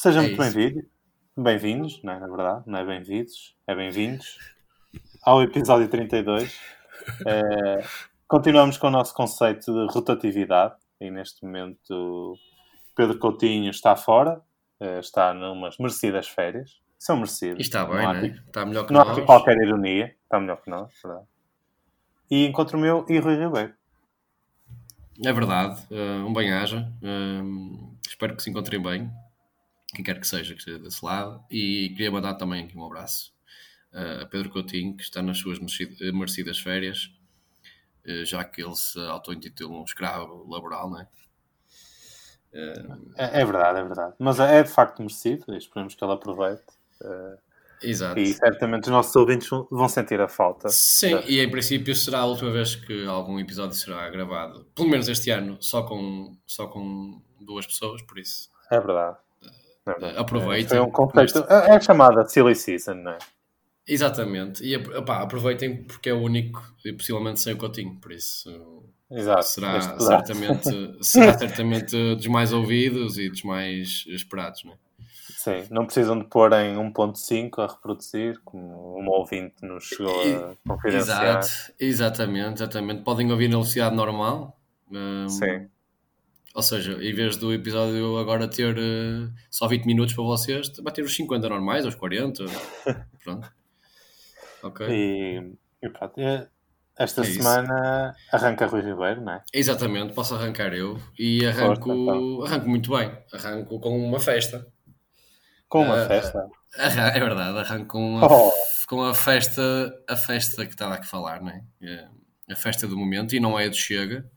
Sejam é muito bem-vindos, bem-vindos, não é, na verdade, não é bem-vindos, é bem-vindos ao episódio 32. É, continuamos com o nosso conceito de rotatividade e neste momento Pedro Coutinho está fora, é, está numas merecidas férias. São merecidas. E está bem, não, é? Está melhor que não nós. Não há qualquer ironia, está melhor que nós, verdade. E encontro o meu e Rui Ribeiro. É verdade, uh, um bem-aja. Espero que se encontrem bem quem quer que seja que esteja desse lado, e queria mandar também aqui um abraço a Pedro Coutinho, que está nas suas merecidas férias, eh, já que ele se auto-intitula um escravo laboral, não é? É, é verdade, é verdade. Mas é de facto merecido e esperemos que ele aproveite. Eh, Exato. E certamente os nossos ouvintes vão sentir a falta. Sim, e em princípio será a última vez que algum episódio será gravado, pelo menos este ano, só com, só com duas pessoas, por isso. É verdade. É aproveitem. É um conceito, é, é chamada Silly Season, não é? Exatamente. E opá, aproveitem porque é o único e possivelmente sem o Coutinho, por isso Exato, será, certamente, será certamente dos mais ouvidos e dos mais esperados, não é? Sim, não precisam de pôr em 1.5 a reproduzir, como uma ouvinte nos chegou a confidenciar. Exato, exatamente, exatamente. Podem ouvir na velocidade normal. Um, Sim. Ou seja, em vez do episódio agora ter uh, só 20 minutos para vocês, vai ter os 50 normais, os 40. Pronto. Ok. E, e pronto, esta é semana isso. arranca Rui Ribeiro, não é? Exatamente, posso arrancar eu. E arranco, Força, então. arranco muito bem. Arranco com uma festa. Com uma uh, festa? é verdade, arranco com a, oh. com a festa, a festa que estava a falar, não é? A festa do momento, e não é a do Chega.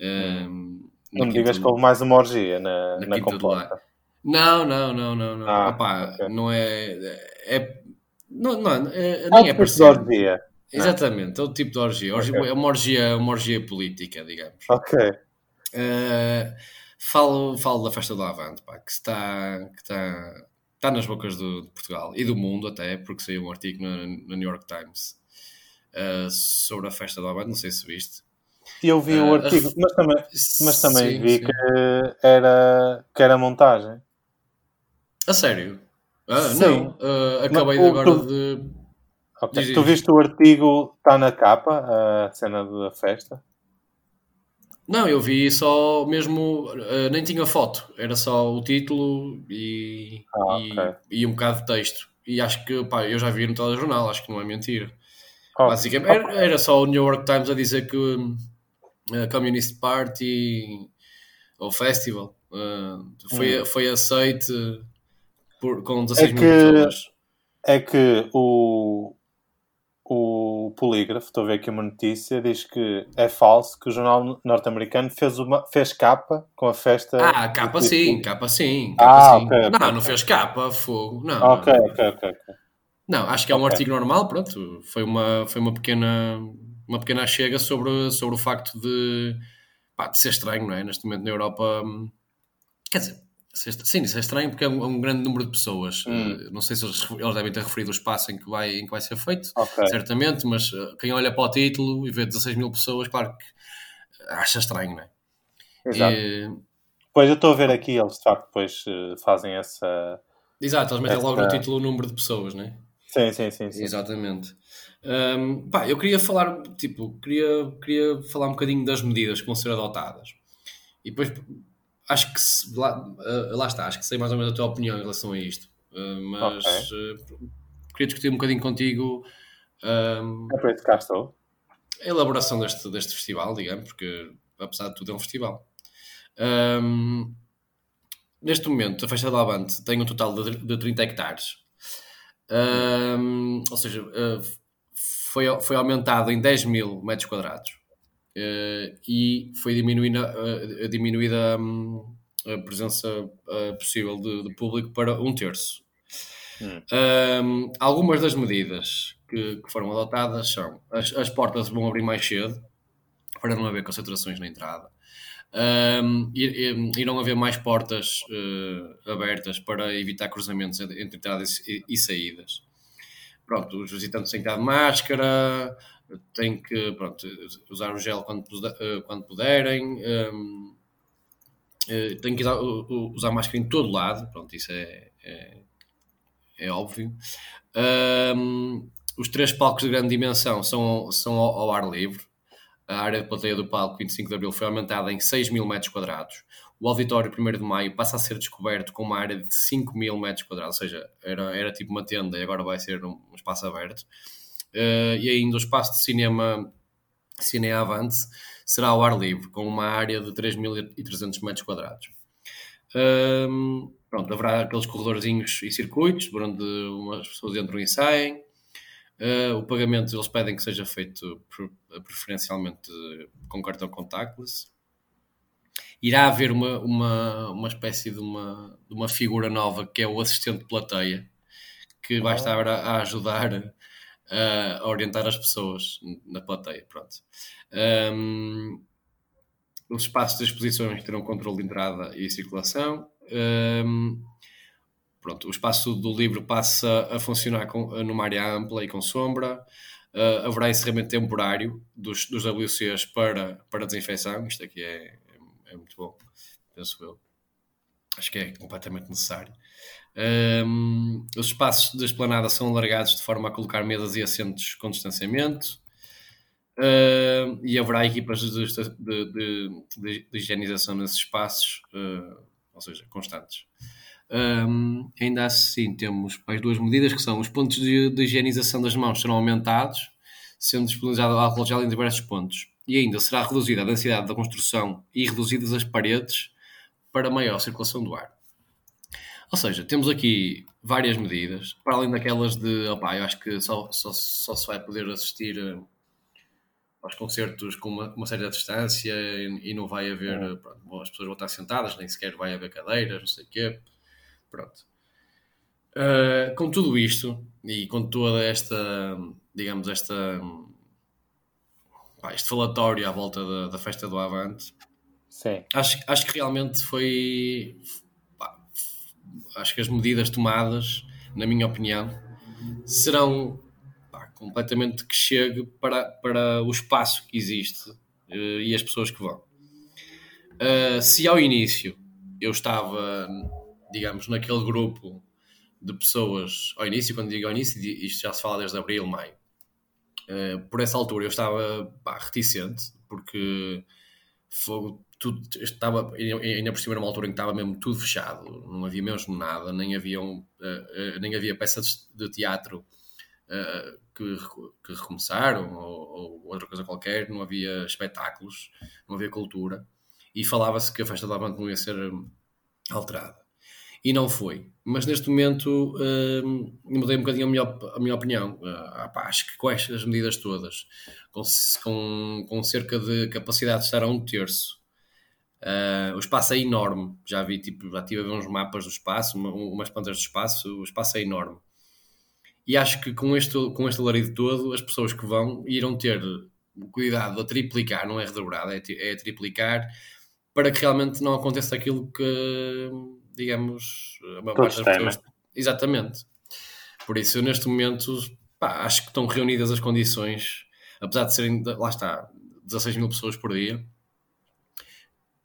Hum. Não me digas que houve mais uma orgia na, na, na completa. Não, não, não, não, não. Ah, Opa, okay. não é. é não, não, é, nem é parecido. Orgia. Exatamente, é o tipo de orgia. orgia okay. É uma orgia, uma orgia política, digamos. Ok. Uh, falo, falo da festa do Avante, pá, que está, que está, está nas bocas do, de Portugal e do mundo até, porque saiu um artigo no, no New York Times uh, sobre a festa do Avante, não sei se viste. Eu vi o artigo, uh, mas também, mas também sim, vi sim. que era, que era montagem. A sério? Ah, sim. não. Uh, acabei mas, agora tu, de. Okay. Tu viste o artigo, está na capa, a cena da festa? Não, eu vi só mesmo, uh, nem tinha foto, era só o título e, ah, e, okay. e, um bocado de texto. E acho que, pá, eu já vi no telejornal, acho que não é mentira. Oh, Basicamente, okay. era, era, só o New York Times a dizer que Communist Party ou Festival uh, foi, hum. foi aceite por, com 16 é mil pessoas. É que o, o Polígrafo, estou a ver aqui uma notícia, diz que é falso que o jornal norte-americano fez, uma, fez capa com a festa. Ah, capa sim, capa sim. Capa ah, sim. Okay, não, não fez capa, fogo. Não, ok, ok, ok. Não, acho que é um okay. artigo normal, pronto. Foi uma, foi uma pequena uma pequena chega sobre, sobre o facto de, pá, de ser estranho, não é? Neste momento na Europa, hum, quer dizer, sim, isso é estranho porque é um, é um grande número de pessoas. Hum. Uh, não sei se eles, eles, devem ter referido o espaço em que vai, em que vai ser feito, okay. certamente, mas uh, quem olha para o título e vê 16 mil pessoas, claro que acha estranho, não é? Exato. E, pois eu estou a ver aqui, eles de facto depois uh, fazem essa. Exato, eles metem essa... logo no título o número de pessoas, não é? Sim, sim, sim. sim. Exatamente. Um, pá, eu queria falar, tipo, queria, queria falar um bocadinho das medidas que vão ser adotadas. E depois, acho que, se, lá, uh, lá está, acho que sei mais ou menos a tua opinião em relação a isto. Uh, mas okay. uh, queria discutir um bocadinho contigo um, é para isso cá estou. a elaboração deste, deste festival, digamos, porque apesar de tudo é um festival. Um, neste momento, a Festa do Avante tem um total de, de 30 hectares. Um, ou seja, uh, foi, foi aumentado em 10 mil metros quadrados uh, e foi diminuída, uh, diminuída um, a presença uh, possível de, de, público para um terço. Hum. Um, algumas das medidas que, que, foram adotadas são as, as portas vão abrir mais cedo para não haver concentrações na entrada. Um, não haver mais portas abertas para evitar cruzamentos entre entradas e, e, saídas. Pronto, os visitantes têm que de máscara, têm que pronto, usar o gel quando, uh, quando puderem. Um, Uh, tenho que usar, usar, máscara em todo lado, pronto, isso é, é, é óbvio. Um, os três palcos de grande dimensão são, são ao, ao, ar livre. A área de plateia do palco 25 de Abril foi aumentada em 6 mil metros quadrados. O auditório 1 de Maio passa a ser descoberto com uma área de 5 mil metros quadrados, ou seja, era, era tipo uma tenda e agora vai ser um, espaço aberto. Uh, e ainda o espaço de cinema Cine Avante será ao ar livre, com uma área de 3.300 metros quadrados. Um, pronto, haverá aqueles corredorzinhos e circuitos por onde umas pessoas entram e saem. Uh, o pagamento eles pedem que seja feito preferencialmente com cartão contactless. Irá haver uma, uma, uma espécie de uma, de uma figura nova que é o assistente de plateia, que vai ah. estar a, a ajudar a orientar as pessoas na plateia. Pronto. Um, os espaços de exposições terão controle de entrada e circulação. Um, pronto, o espaço do livro passa a funcionar com, numa área ampla e com sombra. Uh, haverá encerramento temporário dos, dos WCs para, para desinfecção. Isto aqui é, é, muito bom, penso eu. Acho que é completamente necessário. Um, os espaços da esplanada são alargados de forma a colocar mesas e assentos com distanciamento. Uh, e haverá equipas de, de, de, de higienização nesses espaços, uh, ou seja, constantes. Um, ainda assim, temos mais duas medidas que são os pontos de, higienização das mãos serão aumentados, sendo disponibilizado álcool gel em diversos pontos. E ainda será reduzida a densidade da construção e reduzidas as paredes para maior circulação do ar. Ou seja, temos aqui várias medidas, para além daquelas de, opá, eu acho que só, só, só se vai poder assistir eh, aos concertos com uma, uma certa distância e, e não vai haver, é. pronto, as pessoas vão estar sentadas, nem sequer vai haver cadeiras, não sei o quê. Pronto. Uh, com tudo isto e com toda esta, digamos, esta pá, este falatório à volta da, da festa do Avante, Sim. Acho, acho que realmente foi acho que as medidas tomadas, na minha opinião, serão pá, completamente que chegue para, para o espaço que existe uh, e as pessoas que vão. Uh, se ao início eu estava, digamos, naquele grupo de pessoas, ao início, quando digo ao início, isto já se fala desde abril, maio, uh, por essa altura eu estava pá, reticente, porque fogo tudo estava, ainda por cima era uma altura em que estava mesmo tudo fechado, não havia mesmo nada, nem havia, um, uh, uh, nem havia peças de teatro que, que recomeçaram ou, ou, outra coisa qualquer, não havia espetáculos, não havia cultura e falava-se que a festa da Avante não ia ser alterada. E não foi. Mas neste momento mudei um bocadinho a minha, a minha opinião. acho que com estas medidas todas, com, com, com cerca de capacidade de estar a um terço Uh, o espaço é enorme, já vi, tipo, já tive a ver uns mapas do espaço, uma, umas plantas do espaço, o espaço é enorme. E acho que com este, com este alarido todo, as pessoas que vão irão ter cuidado a triplicar, não é redobrar, é, é triplicar, para que realmente não aconteça aquilo que, digamos, a maior parte das pessoas. Exatamente. Por isso, eu, neste momento, pá, acho que estão reunidas as condições, apesar de serem, lá está, 16 mil pessoas por dia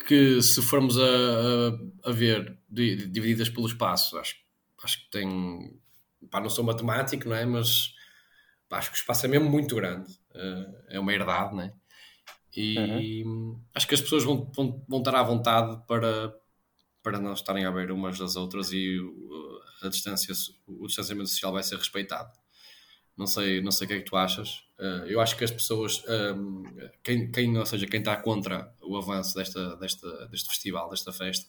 que se formos a, a, a ver divididas pelo espaço, acho, acho que tem. Pá, não sou matemático, não é? Mas pá, acho que o espaço é mesmo muito grande. Uh, é uma herdade, não é? E uhum. acho que as pessoas vão, vão, vão estar à vontade para, para não estarem a ver umas das outras e a distância, o distanciamento social vai ser respeitado. Não sei, não sei o que é que tu achas. Uh, eu acho que as pessoas, um, quem, quem, ou seja, quem está contra o avanço desta, desta, deste festival, desta festa,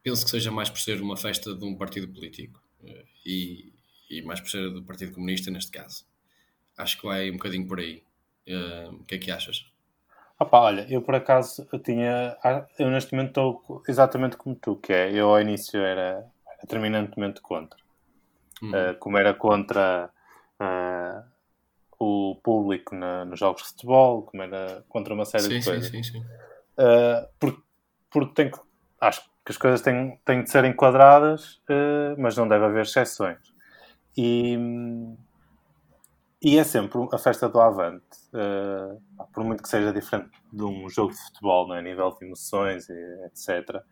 penso que seja mais por ser uma festa de um partido político uh, e, e, mais por ser do Partido Comunista, neste caso. Acho que vai um bocadinho por aí. Uh, o que é que achas? Opa, olha, eu por acaso eu tinha. Eu neste momento estou exatamente como tu, que é eu ao início era, era terminantemente contra. Uhum. Uh, como era contra uh, o público na, nos jogos de futebol, como era contra uma série sim, de coisas. Sim, sim, sim. Uh, porque, porque tem que, acho que as coisas têm, têm de ser enquadradas, mas não deve haver exceções. E, e é sempre a festa do Avante, uh, por muito que seja diferente de um jogo de futebol, não é? a nível de emoções, etc.,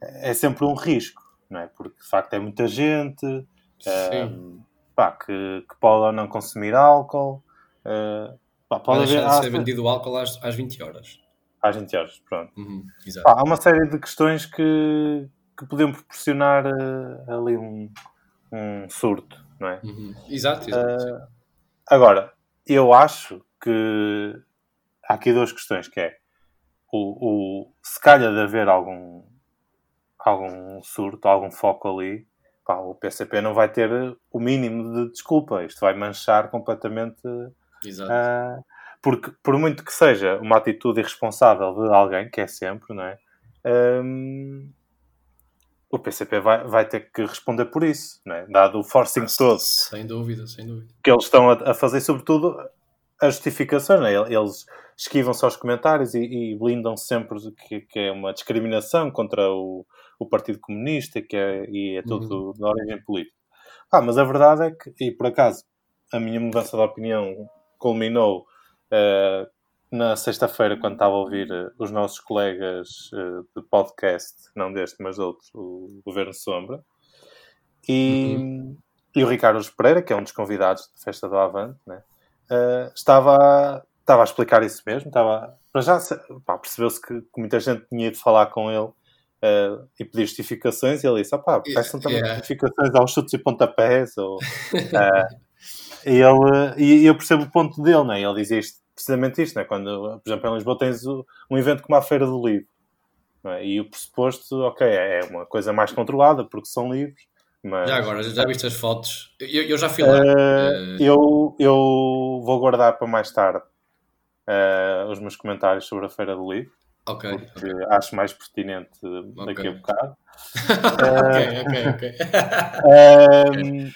é sempre um risco, não é? Porque de facto é muita gente uh, pá, que, que, pode ou não consumir álcool. Uh, pá, pode haver, de ser vendido álcool às, às 20 horas. Às 20 horas, pronto. Uhum, pá, há uma série de questões que, que podiam proporcionar uh, ali um, um surto, não é? Uhum. Exato, exato. Agora, eu acho que há aqui duas questões, que é o, o se calhar de haver algum algum surto, algum foco ali, pá, o PCP não vai ter o mínimo de desculpa. Isto vai manchar completamente. Exato. Uh, porque, por muito que seja uma atitude irresponsável de alguém, que é sempre, não é? Um, o PCP vai, vai ter que responder por isso, é? dado o forcing todo. Sem dúvida, sem dúvida. Que eles estão a, a fazer, sobretudo, a justificação, não é? Eles esquivam-se aos comentários e, e blindam sempre que, que, é uma discriminação contra o, o Partido Comunista que é, e é tudo uhum. de origem política. Ah, mas a verdade é que, e por acaso, a minha mudança de opinião culminou uh, na sexta-feira, quando estava a ouvir uh, os nossos colegas uh, de podcast, não deste, mas de outro, o Governo Sombra, e, uhum. e o Ricardo Pereira, que é um dos convidados da Festa do Avante, né, estava, estava a explicar isso mesmo, estava, para já percebeu-se que, que muita gente tinha ido falar com ele uh, e pedir justificações, e ele disse: pá, peçam também yeah. justificações aos chutes e pontapés. Ou, uh, e, ele, e eu percebo o ponto dele, né? ele dizia isto, precisamente isto, né? quando, por exemplo, em Lisboa tens um evento como a Feira do Livro, é? e o pressuposto, ok, é, uma coisa mais controlada, porque são livros. Mas... Já agora, já viste as fotos? Eu, eu já fui lá. Uh, eu, eu vou guardar para mais tarde uh, os meus comentários sobre a Feira do Livro. Ok. Porque okay. acho mais pertinente daqui okay. a bocado. ok, ok, ok. um,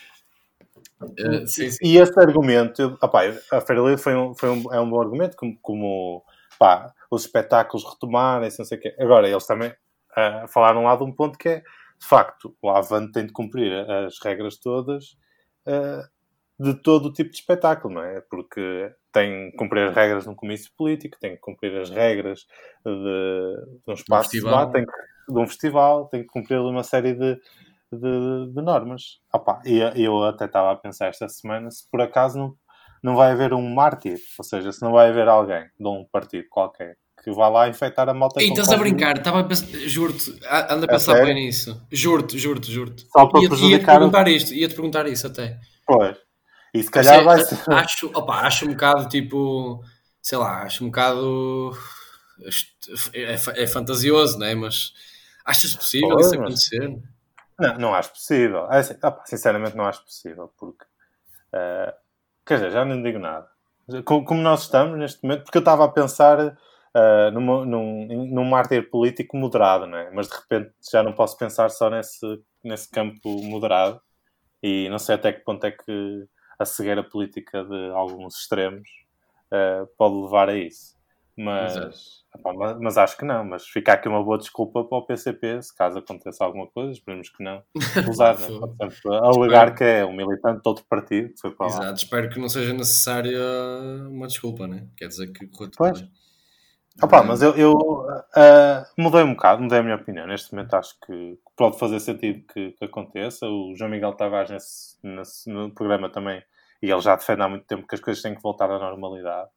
uh, sim, sim. E esse argumento, opa, a Livre foi um, foi um, é um bom argumento, como, como pá, os espetáculos retomarem-se, não sei o quê. Agora, eles também uh, falaram lá de um ponto que é, de facto, o Avante tem de cumprir as regras todas uh, de todo o tipo de espetáculo, não é? Porque tem que cumprir as regras num comício político, tem que cumprir as regras de, de um espaço de debate, tem que, de um festival, tem que cumprir uma série de, de, de normas. Opa, e eu até estava a pensar esta semana se por acaso não, não vai haver um mártir, ou seja, se não vai haver alguém de um partido qualquer que vá lá infectar a malta. Ei, estás a brincar, estava a pensar, juro-te, anda a pensar bem nisso. Juro-te, juro-te, juro-te. Só para ia, prejudicar. Ia-te perguntar isto, ia-te perguntar isso até. Pois. E se calhar vai ser. Acho, opa, acho um bocado tipo. Sei lá, acho um bocado. É, é fantasioso, não é? Mas achas possível Pô, isso mas... Não, não acho possível. É, assim, opa, sinceramente, não acho possível. Porque. Uh, quer dizer, já não digo nada. Como, como, nós estamos neste momento, porque eu estava a pensar uh, numa, num, num mártir político moderado, não é? Mas de repente já não posso pensar só nesse, nesse campo moderado. E não sei até que ponto é que a cegueira política de alguns extremos uh, pode levar a isso. Mas, mas, mas, acho que não. Mas fica aqui uma boa desculpa para o PCP, se caso aconteça alguma coisa, esperemos que não. Usar, né? Portanto, alegar que é um militante de outro partido que foi para Exato, lá. espero que não seja necessária uma desculpa, né? Quer dizer que correu tudo pois. bem. Opa, mas eu, eu uh, mudei um bocado, mudei a minha opinião. Neste momento acho que pode fazer sentido que, que aconteça. O João Miguel Tavares nesse, nesse, no programa também, e ele já defende há muito tempo que as coisas têm que voltar à normalidade.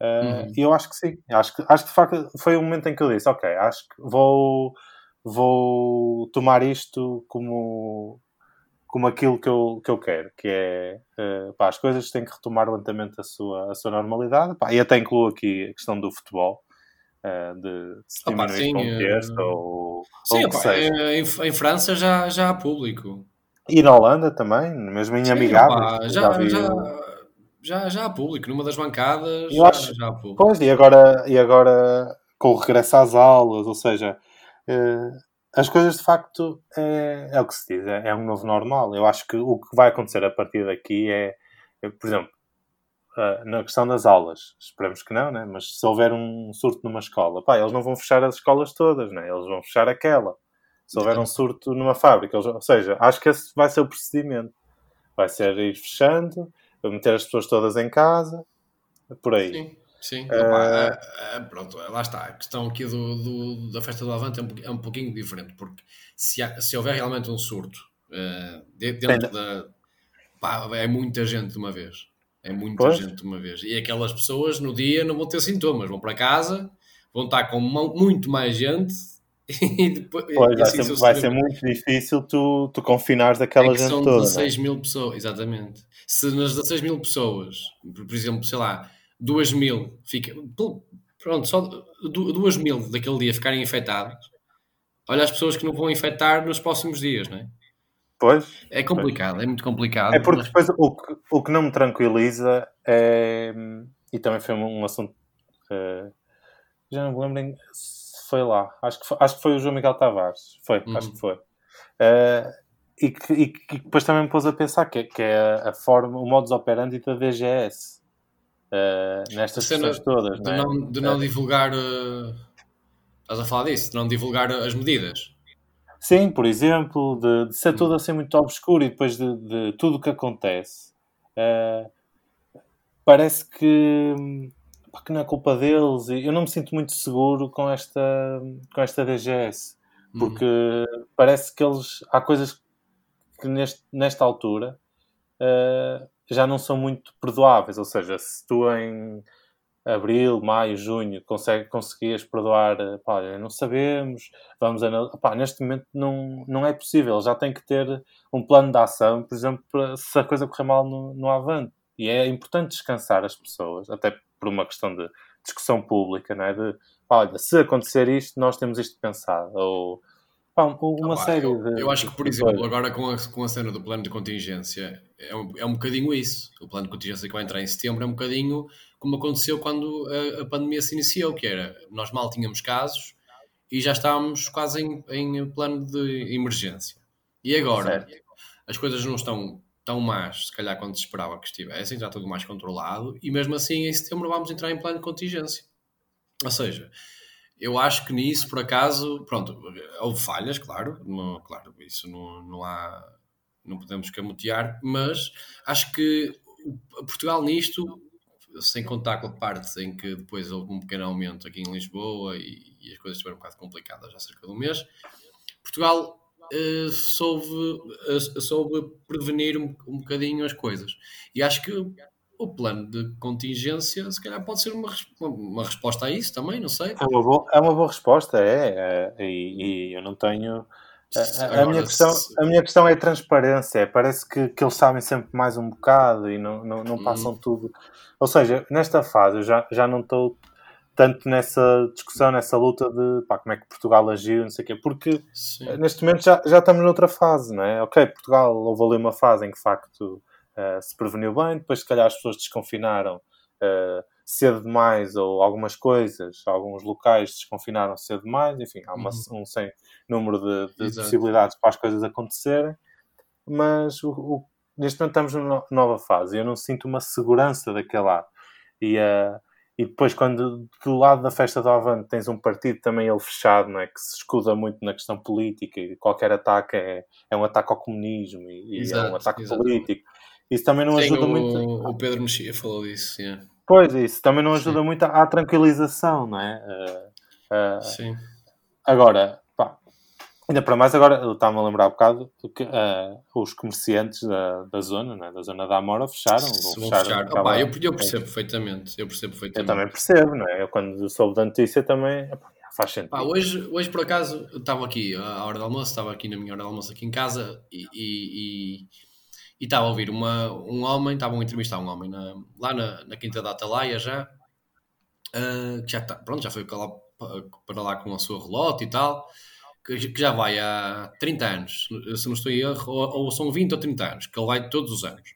Uh, uhum. E eu acho que sim. Acho que, acho que de facto foi o momento em que eu disse, ok, acho que vou, vou tomar isto como, como aquilo que eu, que eu quero, que é uh, pá, as coisas têm que retomar lentamente a sua, a sua normalidade. Pá, e até incluo aqui a questão do futebol uh, de se diminuir sim, contexto uh... ou, sim, ou opa, em, em, França já, já há público. E na Holanda também, mesmo em amigáveis. Já, já, já, já, já há público, numa das bancadas já, acho, já há público. Pois, e agora, e agora com o regresso às aulas, ou seja, uh, as coisas de facto é, é o que se diz, é, é, um novo normal. Eu acho que o que vai acontecer a partir daqui é, é por exemplo, na questão das aulas, esperamos que não, né? mas se houver um surto numa escola, pá, eles não vão fechar as escolas todas, né? eles vão fechar aquela. Se houver um surto numa fábrica, eles, ou seja, acho que esse vai ser o procedimento. Vai ser ir fechando, meter as pessoas todas em casa, por aí. Sim, sim. Uh... Opa, é, pronto, lá está. A questão aqui do, do, da festa do Avante é um, é um pouquinho diferente, porque se, há, se houver realmente um surto dentro da. Pá, é muita gente de uma vez. É muita pois. gente de uma vez. E aquelas pessoas no dia não vão ter sintomas, vão para casa, vão estar com muito mais gente depois, pois, e assim vai, ser, vai ser muito difícil tu, tu confinares aquela é gente são toda. São 16 mil pessoas, exatamente. Se nas 16 mil pessoas, por exemplo, sei lá, 2 mil fica, pronto, só 2 mil daquele dia ficarem infectados, olha as pessoas que não vão infectar nos próximos dias, não é? Pois. É complicado, pois. é muito complicado. É porque mas... depois o que, o que não me tranquiliza é. E também foi um assunto. Uh, já não me lembro se foi lá. Acho que foi, acho que foi o João Miguel Tavares. Foi, uhum. acho que foi. Uh, e, que, e que depois também me pôs a pensar que, que é a, a forma, o modus operandi da DGS. Uh, nestas questões todas. De não, é? de não divulgar. Uh, estás a falar disso? De não divulgar as medidas. Sim, por exemplo, de, de ser tudo assim muito obscuro e depois de, de tudo o que acontece, uh, parece que, que não é culpa deles e eu não me sinto muito seguro com esta, com esta DGS, porque uhum. parece que eles há coisas que neste, nesta altura uh, já não são muito perdoáveis, ou seja, se tu em abril, maio, junho, consegue, conseguias perdoar, eh, pá, não sabemos, vamos analisar. Pá, neste momento não, não é possível, já tem que ter um plano de ação, por exemplo, se a coisa correr mal no, no avante. E é importante descansar as pessoas, até por uma questão de discussão pública, não é? De, olha, se acontecer isto, nós temos isto pensado. Ou, pá, uma ah, série eu, de. Eu acho que, por exemplo, agora com a, com a cena do plano de contingência, é um, é um bocadinho isso. O plano de contingência que vai entrar em setembro é um bocadinho como aconteceu quando a, a, pandemia se iniciou, que era nós mal tínhamos casos e já estávamos quase em, em plano de emergência. E agora certo. as coisas não estão tão más, se calhar, quando se esperava que estivessem, já tudo mais controlado, e mesmo assim em setembro vamos entrar em plano de contingência. Ou seja, eu acho que nisso, por acaso, pronto, houve falhas, claro, claro, isso não, não há, não podemos camutear, mas acho que Portugal nisto sem contar com a parte em que depois houve um pequeno aumento aqui em Lisboa e, e as coisas estiveram um bocado complicadas há cerca de um mês, Portugal uh, soube, uh, soube prevenir um, um bocadinho as coisas. E acho que o plano de contingência, se calhar, pode ser uma, uma resposta a isso também, não sei. É uma boa, é uma boa resposta, é. é e, e, eu não tenho. A, a, minha questão, a minha questão é a transparência. Parece que, que eles sabem sempre mais um bocado e não, não, não passam hum. tudo ou seja, nesta fase eu já, já não estou tanto nessa discussão, nessa luta de pá, como é que Portugal agiu, não sei o quê, porque Sim. neste momento já, já estamos noutra fase, não é? Ok, Portugal houve ali uma fase em que de facto uh, se preveniu bem, depois se calhar as pessoas desconfinaram uh, cedo demais ou algumas coisas, alguns locais desconfinaram cedo demais, enfim, há uma, uhum. um sem número de, de possibilidades para as coisas acontecerem, mas o, o neste momento estamos numa nova fase e eu não sinto uma segurança daquele lado. E, uh, e depois, quando do lado da festa do Avante tens um partido também ele fechado, não é? que se escuda muito na questão política e qualquer ataque é, é um ataque ao comunismo e, Exato, é um ataque político. Isso também não Sim, ajuda o, muito. O Pedro Mexia falou disso, yeah. Pois, isso também não ajuda Sim. muito à, à, tranquilização, não é? Uh, uh, Sim. Agora, Ainda para mais, agora, eu estava a lembrar um bocado que uh, os comerciantes da, da zona, né, da zona da Amora, fecharam. Vão fechar. Opa, eu, eu, percebo perfeitamente. Eu percebo perfeitamente. Eu também percebo, não é? Eu, quando soube da notícia, também faz sentido. Pá, hoje, hoje, por acaso, estava aqui à hora do almoço, estava aqui na minha hora de almoço aqui em casa e, e, e, estava a ouvir uma, um homem, estavam a entrevistar um homem na, lá na, na Quinta da Atalaia já, uh, que já, está, pronto, já foi para lá, para lá com a sua relógio e tal que já vai há 30 anos, se não estou em erro, ou, ou, são 20 ou 30 anos, que ele vai todos os anos.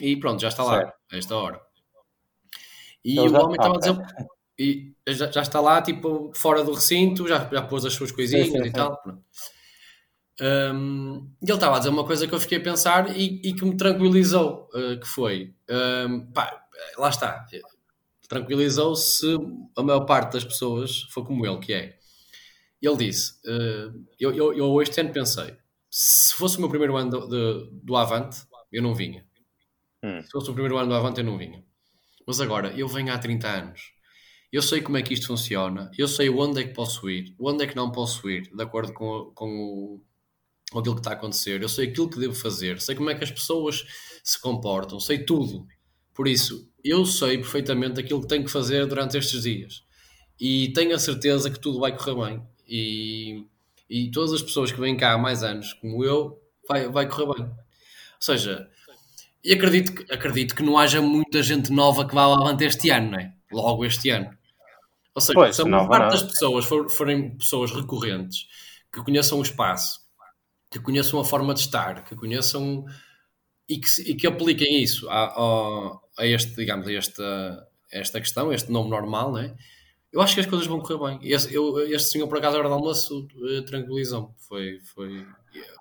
E pronto, já está lá, certo. a esta hora. E então, o homem estava a dizer. E já, já, está lá, tipo, fora do recinto, já, já pôs as suas coisinhas sim, sim, e tal. Um, e ele estava a dizer uma coisa que eu fiquei a pensar e, e que me tranquilizou, uh, que foi, um, pá, lá está, tranquilizou se a maior parte das pessoas for como ele, que é, ele disse: uh, eu, eu, eu hoje ano pensei, se fosse o meu primeiro ano do, do, do Avante, eu não vinha. Hum. Se fosse o primeiro ano do Avante, eu não vinha. Mas agora, eu venho há 30 anos. Eu sei como é que isto funciona. Eu sei onde é que posso ir, onde é que não posso ir, de acordo com, com, o, com aquilo que está a acontecer. Eu sei aquilo que devo fazer. Sei como é que as pessoas se comportam. Sei tudo. Por isso, eu sei perfeitamente aquilo que tenho que fazer durante estes dias. E tenho a certeza que tudo vai correr bem. E, e todas as pessoas que vêm cá há mais anos, como eu, vai, vai correr bem. Ou seja, e acredito, que- acredito que não haja muita gente nova que vá ao Avante este ano, não é? Logo este ano. Ou seja, Pois, se a maior parte das pessoas for- forem pessoas recorrentes, que conheçam o espaço, que conheçam a forma de estar, que conheçam e que, e que apliquem isso a, a, a este, digamos, a esta, a esta questão, este nome normal, não é? Eu acho que as coisas vão correr bem. Esse, eu, este senhor, por acaso, a hora do almoço, eh, tranquilizou-me. Foi, foi,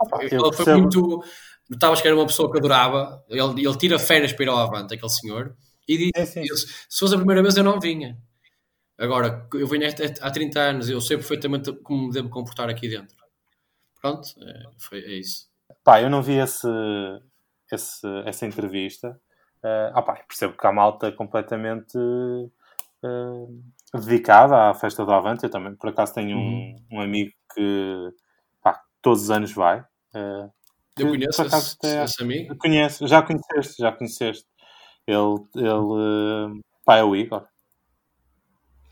Opa, ele eu foi muito. Notavas que era uma pessoa que adorava. Ele, ele tira férias para ir ao avante, aquele senhor, e disse, se fosse a primeira vez, eu não vinha. Agora, eu venho há- há 30 anos, eu sei perfeitamente como me devo comportar aqui dentro. Pronto, é, foi, é isso. Pá, eu não vi esse, esse- essa entrevista. Eh, ah, pá, percebo que há malta completamente eh, dedicada à festa do Avante. Eu também, por acaso, tenho um, um amigo que pá, todos os anos vai. Eh, Eu conheço acaso, esse, esse amigo. Conheço, já conheceste, já conheceste. Ele, ele eh, pá, é o Igor.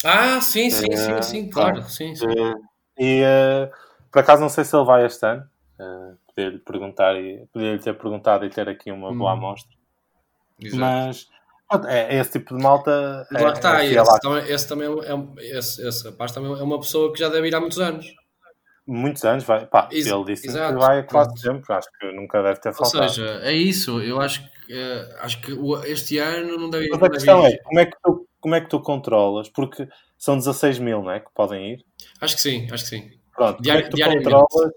Ah, sim, sim, É, sim, sim, claro, sim, sim. Eh, e por acaso não sei se ele vai este ano. Uh, Poder-lhe perguntar e poder-lhe ter perguntado e ter aqui uma boa Hum. amostra. Exato. Mas é, é esse tipo de malta. Mas lá é- está, é esse, também, esse também é, um- esse, esse rapaz também é uma pessoa que já deve ir há muitos anos. muitos anos, vai. Pá, Ex- ele disse exato, que vai quase pronto. sempre. Acho que nunca deve ter Ou faltado. seja, é isso. Eu acho que, eh, acho que este ano não deve, Mas não a questão é ir. como é, que tu, como é que tu controlas? Porque são 16 mil, não é? Que podem ir. Acho que sim, acho que sim. Pronto, Diari- como é que tu controlas?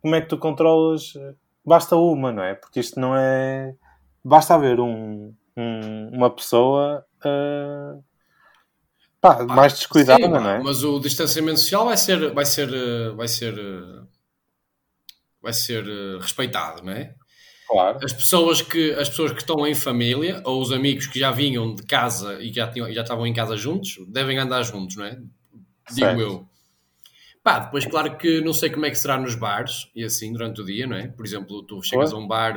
Como é que tu controlas? Basta uma, não é? Porque isto não é. Basta haver um, um- uma pessoa eh, pá, mais descuidada, Sim, não é? Mas o distanciamento social vai ser, vai ser, eh, vai ser, eh, vai ser respeitado, não é? Claro. As pessoas que as pessoas que estão em família ou os amigos que já vinham de casa e já tinham, já estavam em casa juntos devem andar juntos, não é? Digo Certo. eu. Pá, depois claro que não sei como é que será nos bares e assim durante o dia, não é? Por exemplo, tu chegas a um bar,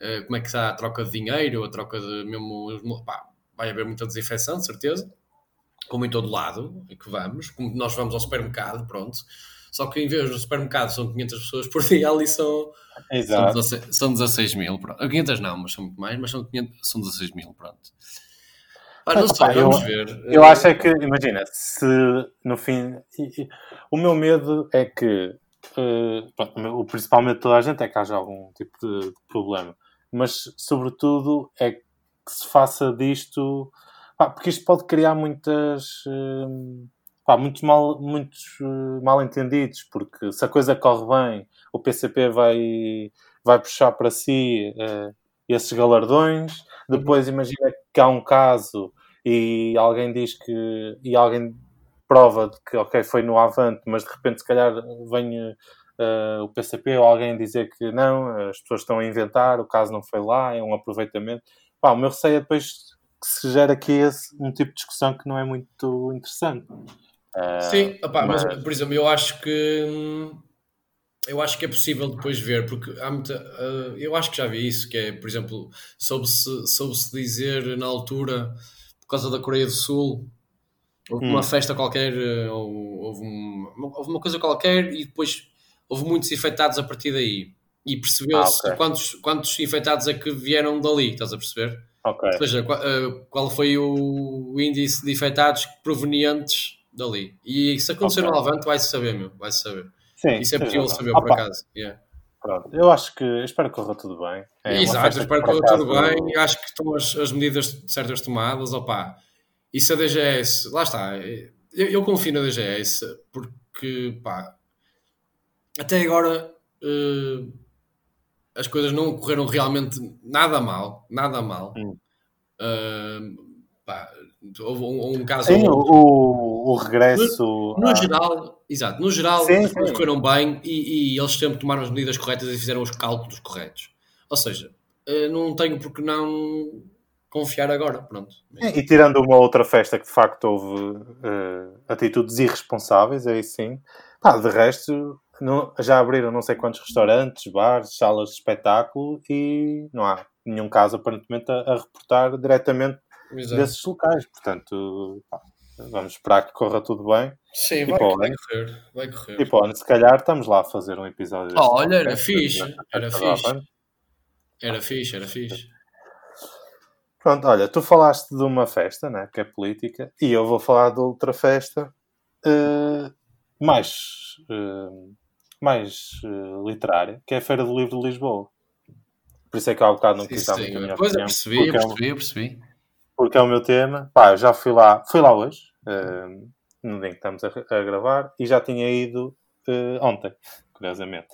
eh, como é que está a troca de dinheiro, a troca de mesmo, pá, vai haver muita desinfecção, de certeza, como em todo lado que vamos, como nós vamos ao supermercado, pronto. Só que em vez do supermercado são 500 pessoas por dia, ali são, são, Exato. 16, são 16 mil, pronto. 500 não, mas são muito mais, mas são, 500, são 16 mil, pronto. Pá, não sei, eu- vamos ver. Eu acho é que, imagina, se no fim. O meu medo é que. eh, pronto, o principal medo de toda a gente é que haja algum tipo de, de problema. Mas, sobretudo, é que se faça disto. pá, porque isto pode criar muitas. eh, pá, muitos mal, muitos eh, mal entendidos. Porque se a coisa corre bem, o PCP vai, vai puxar para si eh, esses galardões. Depois, imagina que há um caso e alguém diz que e alguém prova de que ok foi no Avante, mas de repente se calhar vem eh, o PCP ou alguém dizer que não, as pessoas estão a inventar, o caso não foi lá, é um aproveitamento. Pá, o meu receio é depois que se gera aqui esse, um tipo de discussão que não é muito interessante. Eh, Sim, opá, mas, mas- por exemplo, eu acho que hum, eu acho que é possível depois ver, porque há muita, ah, eu acho que já vi isso, que é, por exemplo, soube-se soube-se dizer na altura, por causa da Coreia do Sul, houve Hum. uma festa qualquer, ou houve, um- houve uma coisa qualquer e depois houve muitos infectados a partir daí. E percebeu-se Ah, ok. quantos, quantos infectados é que vieram dali, estás a perceber? ok. Ou seja, eh, qual foi o índice de infectados provenientes dali. E se acontecer Ok. no Levante, vai-se saber, meu. Vai-se saber. Sim, Isso é possível saber, por acaso. Yeah. pronto. Eu acho que eu espero que corra tudo bem. É Exato, espero que corra tudo bem. Eu Acho que estão as, as medidas certas tomadas. Opa. E se a DGS, lá está, eu, eu confio na DGS, porque, pá, até agora eh, as coisas não correram realmente nada mal, nada mal. Hum. Eh, pá, houve um, um caso Sim, o, o, regresso. No à- geral, exato, no geral Sim, as coisas correram bem e, e eles sempre tomaram as medidas corretas e fizeram os cálculos corretos. Ou seja, uh, não tenho porque não confiar agora, pronto. É, e tirando uma outra festa que de facto houve uh, atitudes irresponsáveis, aí sim. Pá, de resto, não, já abriram não sei quantos restaurantes, bares, salas de espetáculo e não há nenhum caso aparentemente a, a reportar diretamente Exato. desses locais. Portanto, pá, vamos esperar que corra tudo bem. Sim, vai, pô, vai, correr, vai correr. E pô, se calhar estamos lá a fazer um episódio. Oh, olha, era fixe, era fixe. Era fixe, era fixe. Pronto, olha, tu falaste de uma festa, né, que é política, e eu vou falar de outra festa uh, mais, uh, mais uh, literária, que é a Feira do Livro de Lisboa. Por isso é que há um bocado não quis dar muito a minha Pois, eu percebi, eu percebi, eu percebi. Porque é o meu tema. Pá, eu já fui lá, fui lá hoje, uh, no dia que estamos a, a, gravar, e já tinha ido uh, ontem, curiosamente.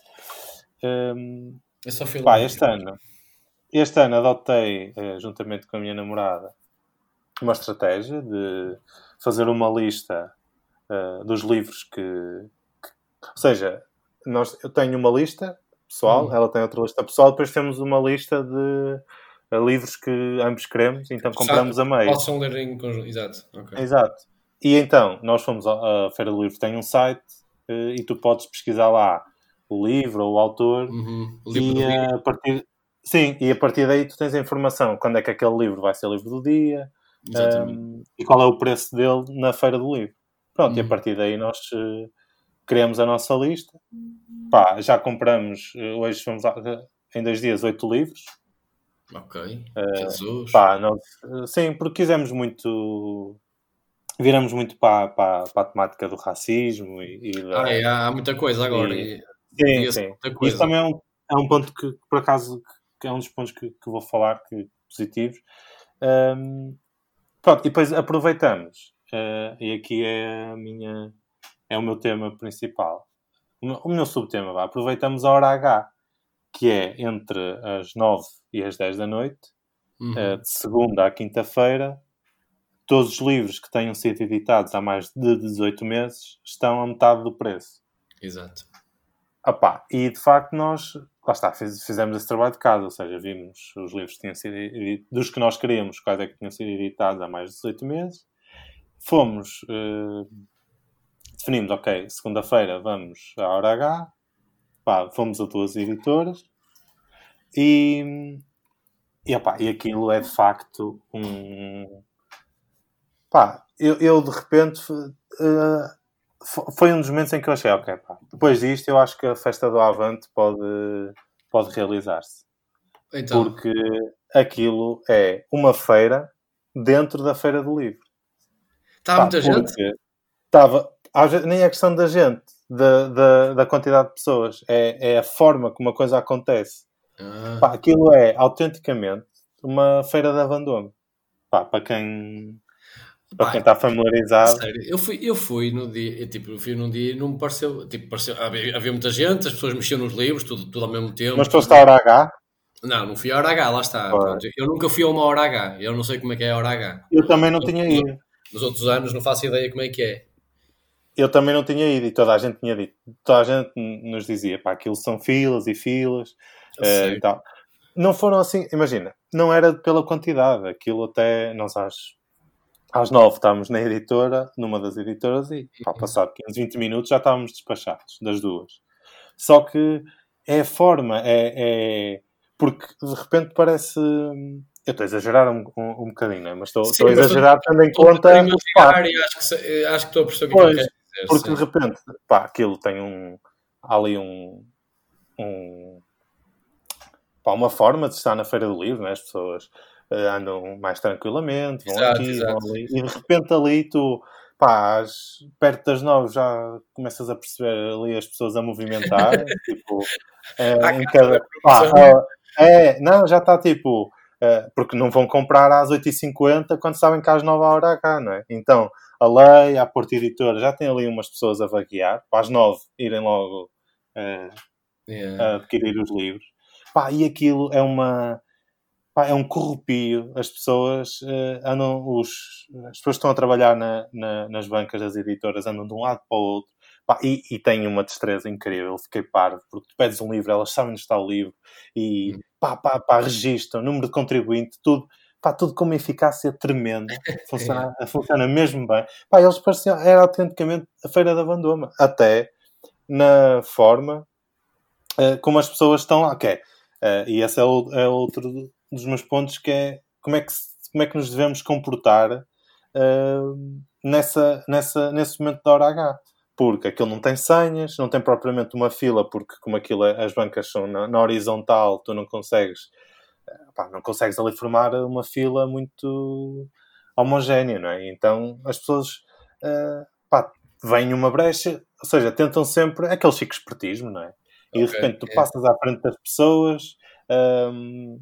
Um, eu só fui lá. Pá, este ano, este ano adotei, juntamente com a minha namorada, uma estratégia de fazer uma lista dos livros que, que, Ou seja, nós, eu tenho uma lista pessoal, hum. ela tem outra lista pessoal, depois temos uma lista de livros que ambos queremos, então compramos a meio. Possam ler em conjunto, exato. Okay. Exato. E então, nós fomos à Feira do Livro, tem um site eh, e tu podes pesquisar lá o livro ou o autor uhum. o e a partir sim e a partir daí tu tens a informação quando é que aquele livro vai ser livro do dia um, e qual é o preço dele na feira do livro pronto uhum. e a uhum. partir daí nós uh, criamos a nossa lista Pá, já compramos uh, hoje fomos a, em dois dias oito livros Ok. Uh, Jesus. Pá, nós, sim, porque quisemos muito. Viramos muito para, para, para a temática do racismo e, e da, ah, é, há muita coisa agora. E, sim, sim. Isso também é um, é um ponto que, por acaso, que é um dos pontos que, que vou falar que, positivos. Um, pronto, e depois aproveitamos, uh, e aqui é a minha, é o meu tema principal, o meu, o meu subtema, vá. aproveitamos a hora H, que é entre as 9 e as 10 da noite, uhum. uh, de segunda à quinta-feira. Todos os livros que tenham sido editados há mais de 18 meses estão a metade do preço. Exato. Opa, e de facto nós, lá está, fiz, fizemos esse trabalho de casa, ou seja, vimos os livros que tinham sido dos que nós queríamos, quais é que tinham sido editados há mais de 18 meses. Fomos, uh, definimos, ok, segunda-feira vamos à hora H, pá, fomos a duas editoras e, e, opá, e aquilo é de facto um. Pá, eu, eu de repente. Uh, foi um dos momentos em que eu achei, ok, pá, depois disto eu acho que a festa do Avante pode, pode realizar-se. Então. Porque aquilo é uma feira dentro da feira do livro. Estava muita gente? Estava, nem é questão da gente, da, da, da quantidade de pessoas, é, é a forma como a coisa acontece. Ah. Pá, aquilo é autenticamente uma feira de abandono. Pá, para quem para quem está familiarizado. Sério, eu fui, eu fui no dia, eu, tipo, eu fui num dia e não me pareceu, tipo, pareceu, havia, havia, muita gente, as pessoas mexiam nos livros, tudo, tudo ao mesmo tempo. Mas foste à hora H? Não, não fui à hora H, lá está. Eu nunca fui a uma hora H, eu não sei como é que é a hora H. Eu também não tinha ido. Nos outros anos não faço ideia como é que é. Eu também não tinha ido e toda a gente tinha dito. Toda a gente nos dizia, pá, aquilo são filas e filas. Uh, e tal. Não foram assim, imagina, não era pela quantidade, aquilo até nós às, às nove estávamos na editora, numa das editoras, e pá, passado 15, 20 minutos já estávamos despachados das duas. Só que é a forma, é, é porque de repente parece. Eu estou a exagerar um, um, um bocadinho, né? mas estou, sim, estou a exagerar tendo em conta. Acho que, acho que estou a perceber o que é dizer. Porque sim. de repente, pá, aquilo tem um. Há ali um. um pá, uma forma de estar na Feira do Livro, né? as pessoas uh, andam mais tranquilamente, vão exato, aqui, exato. vão ali, e de repente ali tu, pá, as, perto das nove já começas a perceber ali as pessoas a movimentar, tipo, uh, em cada, pá, uh, é, não, já está tipo, porque não vão comprar às 8h50 quando sabem que às 9 hora cá, não é? Então, a lei, a Porta Editora, já tem ali umas pessoas a vaguear, para às 9 irem logo yeah. a adquirir os livros. Pá, e aquilo é uma. Pá, é um corrupio. As pessoas uh, andam. Os, as pessoas que estão a trabalhar na, na, nas bancas das editoras andam de um lado para o outro. Pá, e, e tem uma destreza incrível, fiquei parvo, porque tu pedes um livro, elas sabem onde está o livro, e pá, pá, pá, registram, número de contribuinte, tudo, pá, tudo com uma eficácia tremenda, funciona, funciona mesmo bem. Pá, eles pareciam, era autenticamente a Feira da Bandoma, até na forma uh, como as pessoas estão lá, ok, uh, e esse é, o, é, outro dos meus pontos, que é como é que, como é que nos devemos comportar uh, nessa, nessa, nesse momento da hora H. Porque aquilo não tem senhas, não tem propriamente uma fila, porque como aquilo é, as bancas são na, na horizontal, tu não consegues pá, não consegues ali formar uma fila muito homogénea, não é? Então as pessoas uh, pá, vêm uma brecha, ou seja, tentam sempre aquele chico espertismo, não é? E okay, de repente tu é. passas à frente das pessoas, um,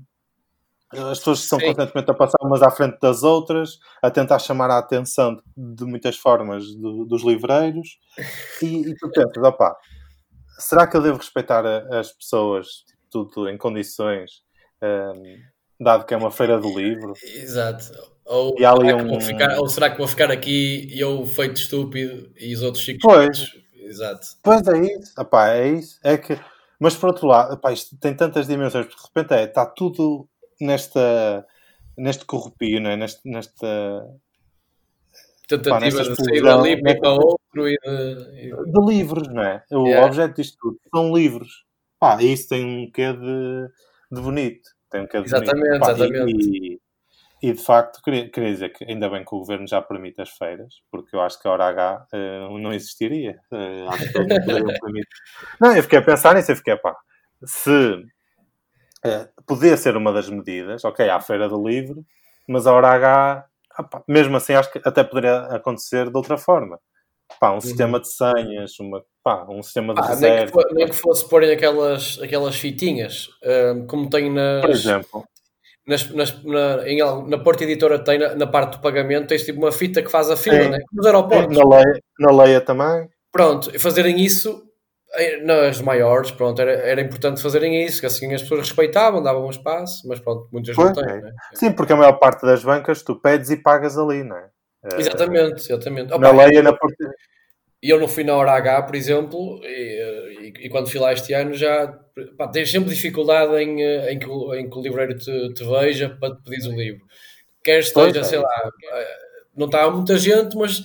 ehm, as pessoas estão Sim. constantemente a passar umas à frente das outras, a tentar chamar a atenção de, de muitas formas do, dos livreiros, e, e tu pensas, opá, será que eu devo respeitar a, as pessoas, tipo, tudo em condições, um, dado que é uma feira do livro? Exato. Ou será, um... ficar, ou será, que vou ficar aqui e eu feito estúpido e os outros chicos? Pois, Exato. Pois é isso, opá, é isso. É que, mas por outro lado, opá, isto tem tantas dimensões, porque de repente é, está tudo nesta, neste corrupio, é? Neste, nesta tentativa de sair dali para outro e de... de... livros, não é? O yeah. objeto disto tudo são livros. Pá, isso tem um quê de, de bonito. Tem um de exatamente, bonito. Pá, exatamente. E, e, de facto, queria, queria, dizer que ainda bem que o governo já permite as feiras, porque eu acho que a hora H uh, não existiria. Uh, acho que não, não, eu fiquei a pensar nisso e fiquei, pá, se é, podia ser uma das medidas, ok, à Feira do Livro, mas a hora H, opa, mesmo assim, acho que até poderia acontecer de outra forma. Pá, um uhum. sistema de senhas, uma, pá, um sistema de ah, reserva. Nem que, for, nem que fosse porem aquelas, aquelas fitinhas, um, como tem nas. Por exemplo. Nas, nas, na, em, na Porta Editora tem, na, na, parte do pagamento, tens tipo uma fita que faz a fila, né? nos aeroportos. Na Leia, na Leia também. Pronto, fazerem isso nas maiores, pronto, era, era importante fazerem isso, que assim as pessoas respeitavam, davam um espaço, mas pronto, muitas não têm. É. Né? Sim, porque a maior parte das bancas tu pedes e pagas ali, não é? Exatamente, exatamente. Na Opa, lei e na eu não fui na hora H, por exemplo, e, e, e quando fui lá este ano já pá, tens sempre dificuldade em, em, que, em que o livreiro te, te veja para te pedir o livro. Quer esteja, sei lá, não está muita gente, mas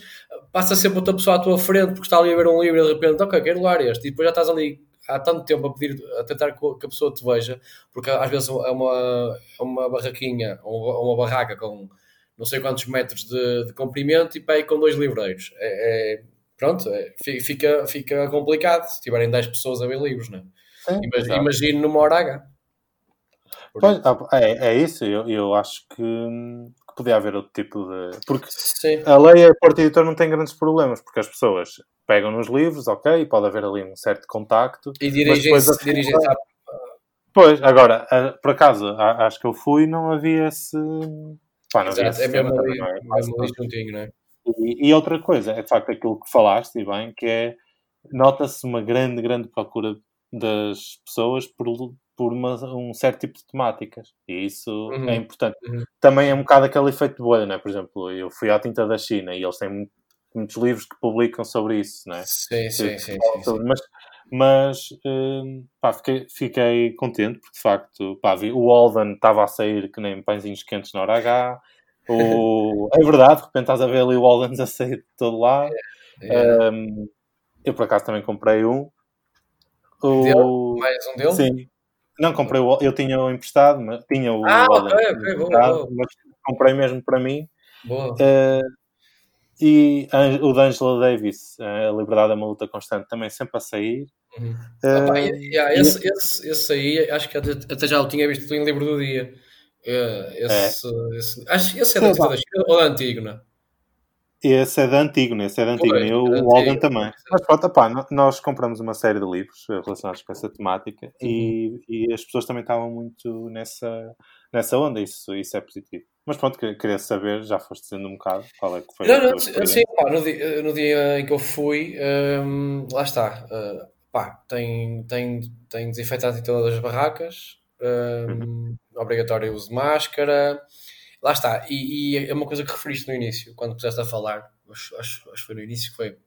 passa sempre outra pessoa à tua frente porque está ali a ver um livro e de repente, ok, quero ler este, e depois já estás ali há tanto tempo a pedir, a tentar que a pessoa te veja, porque às vezes é uma, é uma barraquinha ou uma barraca com não sei quantos metros de, de comprimento e pá, com dois livreiros. É, é pronto, é, fica, fica complicado se tiverem 10 pessoas a ver livros, não é? Imagino, imagino numa hora H. Pois, é, é isso, eu, eu acho que podia haver outro tipo de. Porque Sim. a lei a Porta Editor não tem grandes problemas, porque as pessoas pegam nos livros, ok, pode haver ali um certo contacto. E dirigem-se dirigem a... Pois, agora, por acaso, acho que eu fui não havia esse. Pá, não havia esse é mesmo ali, não é? mesmo ali juntinho, não é? E, e, outra coisa, é de facto aquilo que falaste, e bem, que é nota-se uma grande, grande procura das pessoas por por uma, um certo tipo de temáticas e isso uhum. é importante. Uhum. Também é um bocado aquele efeito de bolha, não é? Por exemplo, eu fui à Tinta da China e eles têm muitos livros que publicam sobre isso, não é? Sim, sim, sim, sim, Mas, mas hum, pá, fiquei, fiquei contente porque de facto pá, vi, o Alden estava a sair que nem pãezinhos quentes na hora H. O... é verdade, de repente estás a ver ali o Alden a sair de todo lado. É, é. Um, eu por acaso também comprei um. O... Mais um dele? Sim, não, comprei o, eu tinha o emprestado, mas tinha o ah, ok, ok, boa, boa. mas comprei mesmo para mim. Boa. Uh, e o de Angela Davis, a liberdade é uma luta constante, também sempre a sair. Uhum. Uh, ah, yeah, esse, e... esse, esse aí, acho que até já o tinha visto em livro do dia. Uh, esse, é. esse, acho, esse é da, da China ou da antigo, não é? Esse é da antigo, né? Esse é da antigo, né? o Alden também. Mas pronto, opá, nós compramos uma série de livros relacionados com essa temática uhum. e, e, as pessoas também estavam muito nessa, nessa onda, isso, isso é positivo. Mas pronto, queria saber, já foste dizendo um bocado, qual é que foi não, não, sim, pá, no, dia, no, dia, em que eu fui, um, lá está, uh, pá, tem, tem, tem desinfetante em todas as barracas, um, uhum. obrigatório uso de máscara, lá está, e, e, é uma coisa que referiste no início, quando puseste a falar, acho, acho, acho que foi no início que foi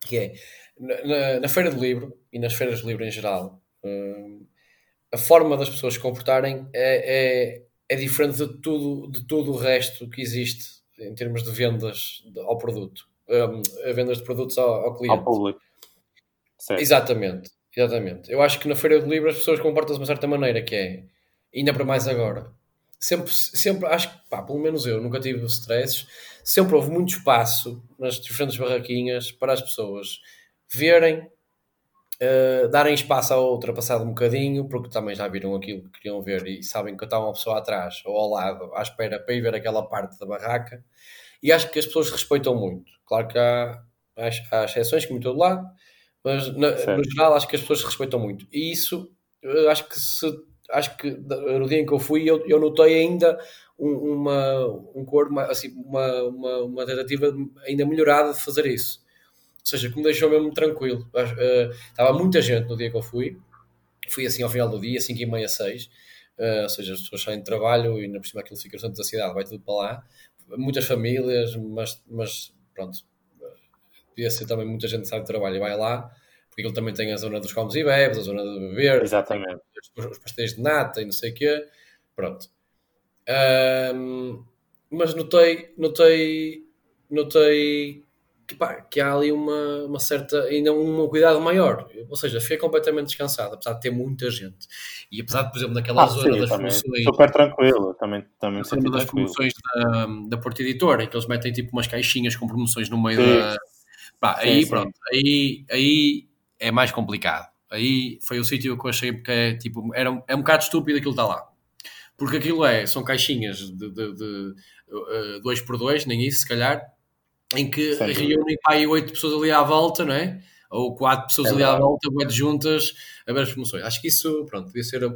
que é na, na, feira do livro e nas feiras do livro em geral, uh, a forma das pessoas se comportarem é, é, é, diferente de tudo, de tudo o resto que existe em termos de vendas ao produto, um, vendas de produtos ao, ao cliente. Ao público. Certo. Exatamente, exatamente. Eu acho que na feira do livro as pessoas comportam-se de uma certa maneira, que é, ainda para mais agora, sempre, sempre acho que, pá, pelo menos eu, nunca tive stresses, sempre houve muito espaço nas diferentes barraquinhas para as pessoas verem, uh, darem espaço à outra, passado um bocadinho, porque também já viram aquilo que queriam ver e sabem que está uma pessoa atrás ou ao lado, à espera para ir ver aquela parte da barraca. E acho que as pessoas respeitam muito. Claro que há, há, há exceções, como em todo lado, mas na, no geral acho que as pessoas respeitam muito. E isso, acho que se acho que no dia em que eu fui, eu, eu notei ainda um, uma, um cor, assim, uma, uma, uma tentativa ainda melhorada de fazer isso. Ou seja, que me deixou mesmo tranquilo. Uh, estava muita gente no dia que eu fui, fui assim ao final do dia, 5 e meia, 6. Uh, ou seja, as pessoas saem de trabalho e na por cima aquilo fica no centro da cidade, vai tudo para lá. Muitas famílias, mas, mas pronto, podia ser também muita gente que sai de trabalho e vai lá porque ele também tem a zona dos comes e bebes, a zona de beber, Exatamente. Os, os pastéis de nata e não sei o quê. Pronto. Um, mas notei, notei, notei que, pá, que há ali uma, uma certa, ainda um cuidado maior. Ou seja, fiquei completamente descansado, apesar de ter muita gente. E apesar de, por exemplo, naquela ah, zona sim, das promoções. Super tranquilo, também, também zona das promoções da, da Porta Editora, em que eles metem tipo umas caixinhas com promoções no meio sim. da. Pá, sim, aí pronto, aí, aí é mais complicado. Aí foi o sítio que eu achei que é tipo, era, é um bocado estúpido aquilo está lá. Porque aquilo é, são caixinhas de, de, de uh, dois por dois, nem isso, se calhar, em que Sem reúnem aí oito pessoas ali à volta, não é? Ou quatro pessoas é ali à volta, bem juntas, a ver as promoções. Acho que isso, pronto, devia ser a,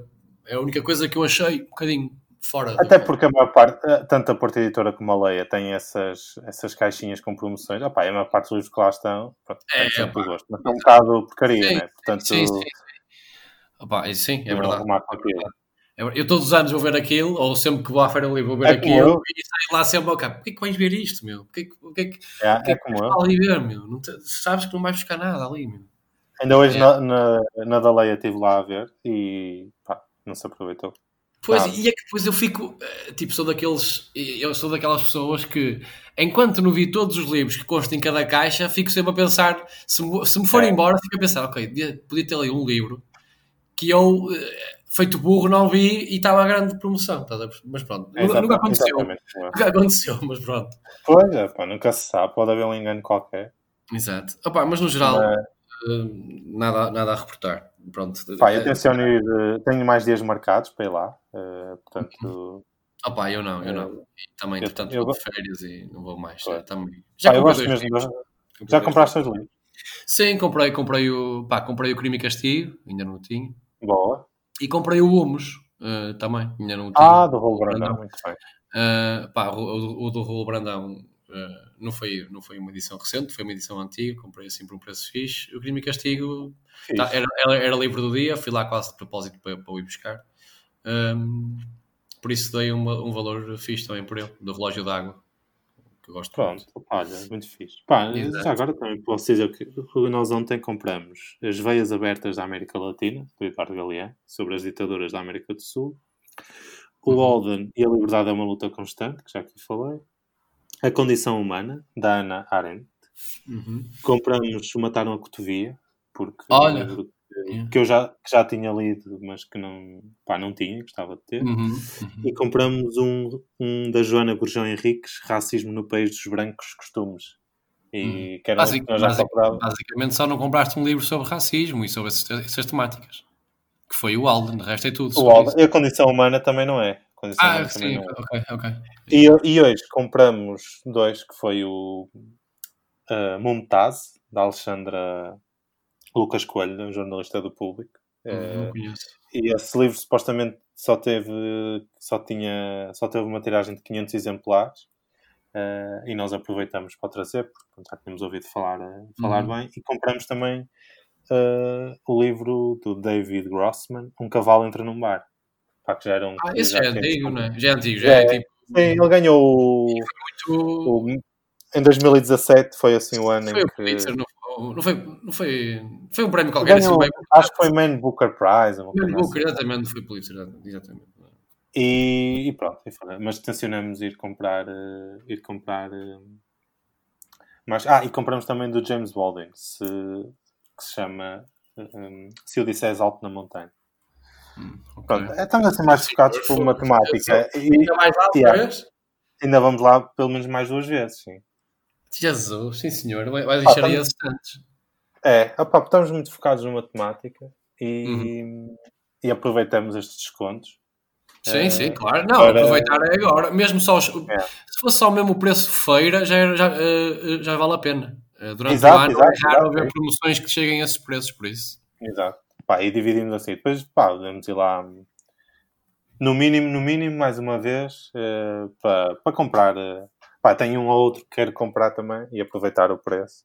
é a única coisa que eu achei um bocadinho fora. Até porque a maior parte, eh, tanto a Porta Editora como a Leia, tem essas, essas caixinhas com promoções. Opa, a maior parte dos livros que lá estão, pronto, é, sempre gosto. Mas é um bocado porcaria, sim, né? Portanto, sim, sim. sim. Opa, sim, é verdade. É eu todos os anos vou ver aquilo, ou sempre que vou à Feira do Livro vou ver é aquilo, e saio lá sempre, ok, porquê que vais ver isto, meu? Porquê, porquê, porquê, é, porquê é como que eu. ali ver, meu? Não te, sabes que não vais buscar nada ali, meu. Ainda hoje é. na, na, na da Leia estive lá a ver e pá, não se aproveitou. Pois, e é que depois eu fico, eh, tipo, sou daqueles, eu sou daquelas pessoas que, enquanto não vi todos os livros que constam em cada caixa, fico sempre a pensar, se, se me for é. embora, fico a pensar, ok, podia, podia ter ali um livro que eu, eh, feito burro, não vi e estava a grande promoção, mas pronto, é, nunca aconteceu, nunca aconteceu, mas pronto. Pois, é, pá, nunca se sabe, pode haver um engano qualquer. Exato, Opa, mas no geral, mas... Eh, nada, nada a reportar. Pronto. Pá, eu tenciono ir, tenho mais dias marcados para ir lá, uh, portanto... Opa, eu não, eu não. E também, eu, entretanto, eu, vou de férias e não vou mais. Já, também. já, pá, eu gosto mesmo livros. Já compraste os livros? Sim, comprei, comprei o, pá, comprei o Crime e Castigo, ainda não tinha. Boa. E comprei o Humus uh, também, ainda não tinha. Ah, do Rolo Brandão, muito bem. Uh, pá, o, o, do Rolo Brandão uh, não, foi, não foi uma edição recente, foi uma edição antiga, comprei assim por um preço fixe. O Crime e Castigo tá, era, era, era, livre do dia, fui lá quase de propósito para, para o ir buscar. Um, por isso dei uma, um valor fixe também por ele, do relógio d'água. Que gosto Pronto, muito. olha, muito fixe. Pá, já agora também posso dizer que nós ontem compramos As Veias Abertas da América Latina, do Eduardo Galeão, sobre as ditaduras da América do Sul. O uhum. e a Liberdade é uma luta constante, que já aqui falei. A Condição Humana, da Ana Arendt. Uhum. Compramos o Mataram a Cotovia, porque Olha. Que eu já, que já tinha lido, mas que não, pá, não tinha, gostava de ter. Uhum. Uhum. E compramos um, um da Joana Gurjão Henriques, Racismo no País dos Brancos Costumes. E uhum. que era Basic, já comprava. Basicamente só não compraste um livro sobre racismo e sobre essas, essas temáticas. Que foi o Alden, o resto é tudo. O Alden. E a condição humana também não é. Ah, sim, é. ok, ok. E, e hoje compramos dois, que foi o uh, Mumtaz, da Alexandra Lucas Coelho, jornalista do Público. Não uh, conheço. E esse livro supostamente só teve, só tinha, só teve uma tiragem de 500 exemplares. Uh, e nós aproveitamos para trazer, porque já tínhamos ouvido falar, falar uhum. bem, e compramos também uh, o livro do David Grossman, Um Cavalo Entra num Bar. Pá, que já era um, ah, esse já é antigo, não é? Já é antigo, já é, é tipo. Sim, ele ganhou o, muito... o, em 2017 foi assim o ano foi em que. Pulitzer, não, Não foi, não foi, foi um prémio qualquer. Ganhou, assim, acho que foi Man Booker Prize. Man Booker, assim. exatamente, foi Pulitzer, exatamente. E, e pronto, mas tencionamos ir comprar, eh, ir comprar. eh, mas, ah, e compramos também do James Baldwin, se, que se chama eh, um, Se eu disseres alto na montanha. Ok. Pronto, é, estamos assim mais focados por matemática e Ainda mais lá, Yeah. ainda vamos lá pelo menos mais duas vezes, sim. Jesus, sim senhor, vai, vai deixar Ah, aí tá- assinantes. É, opá, estamos muito focados na matemática e, Uhum. e aproveitamos estes descontos. Sim, Eh, sim, claro. Não, para- aproveitar é agora. Mesmo só os- É. se fosse só mesmo o preço feira, já, já, eh, já vale a pena. Eh, Durante Exato, o ano exato, é raro haver é. promoções que cheguem a esses preços, por isso. Exato. Pá, e dividimos assim. Depois, pá, podemos ir lá no mínimo, no mínimo, mais uma vez, eh, para, para comprar. eh, pá, tenho um ou outro que quero comprar também e aproveitar o preço.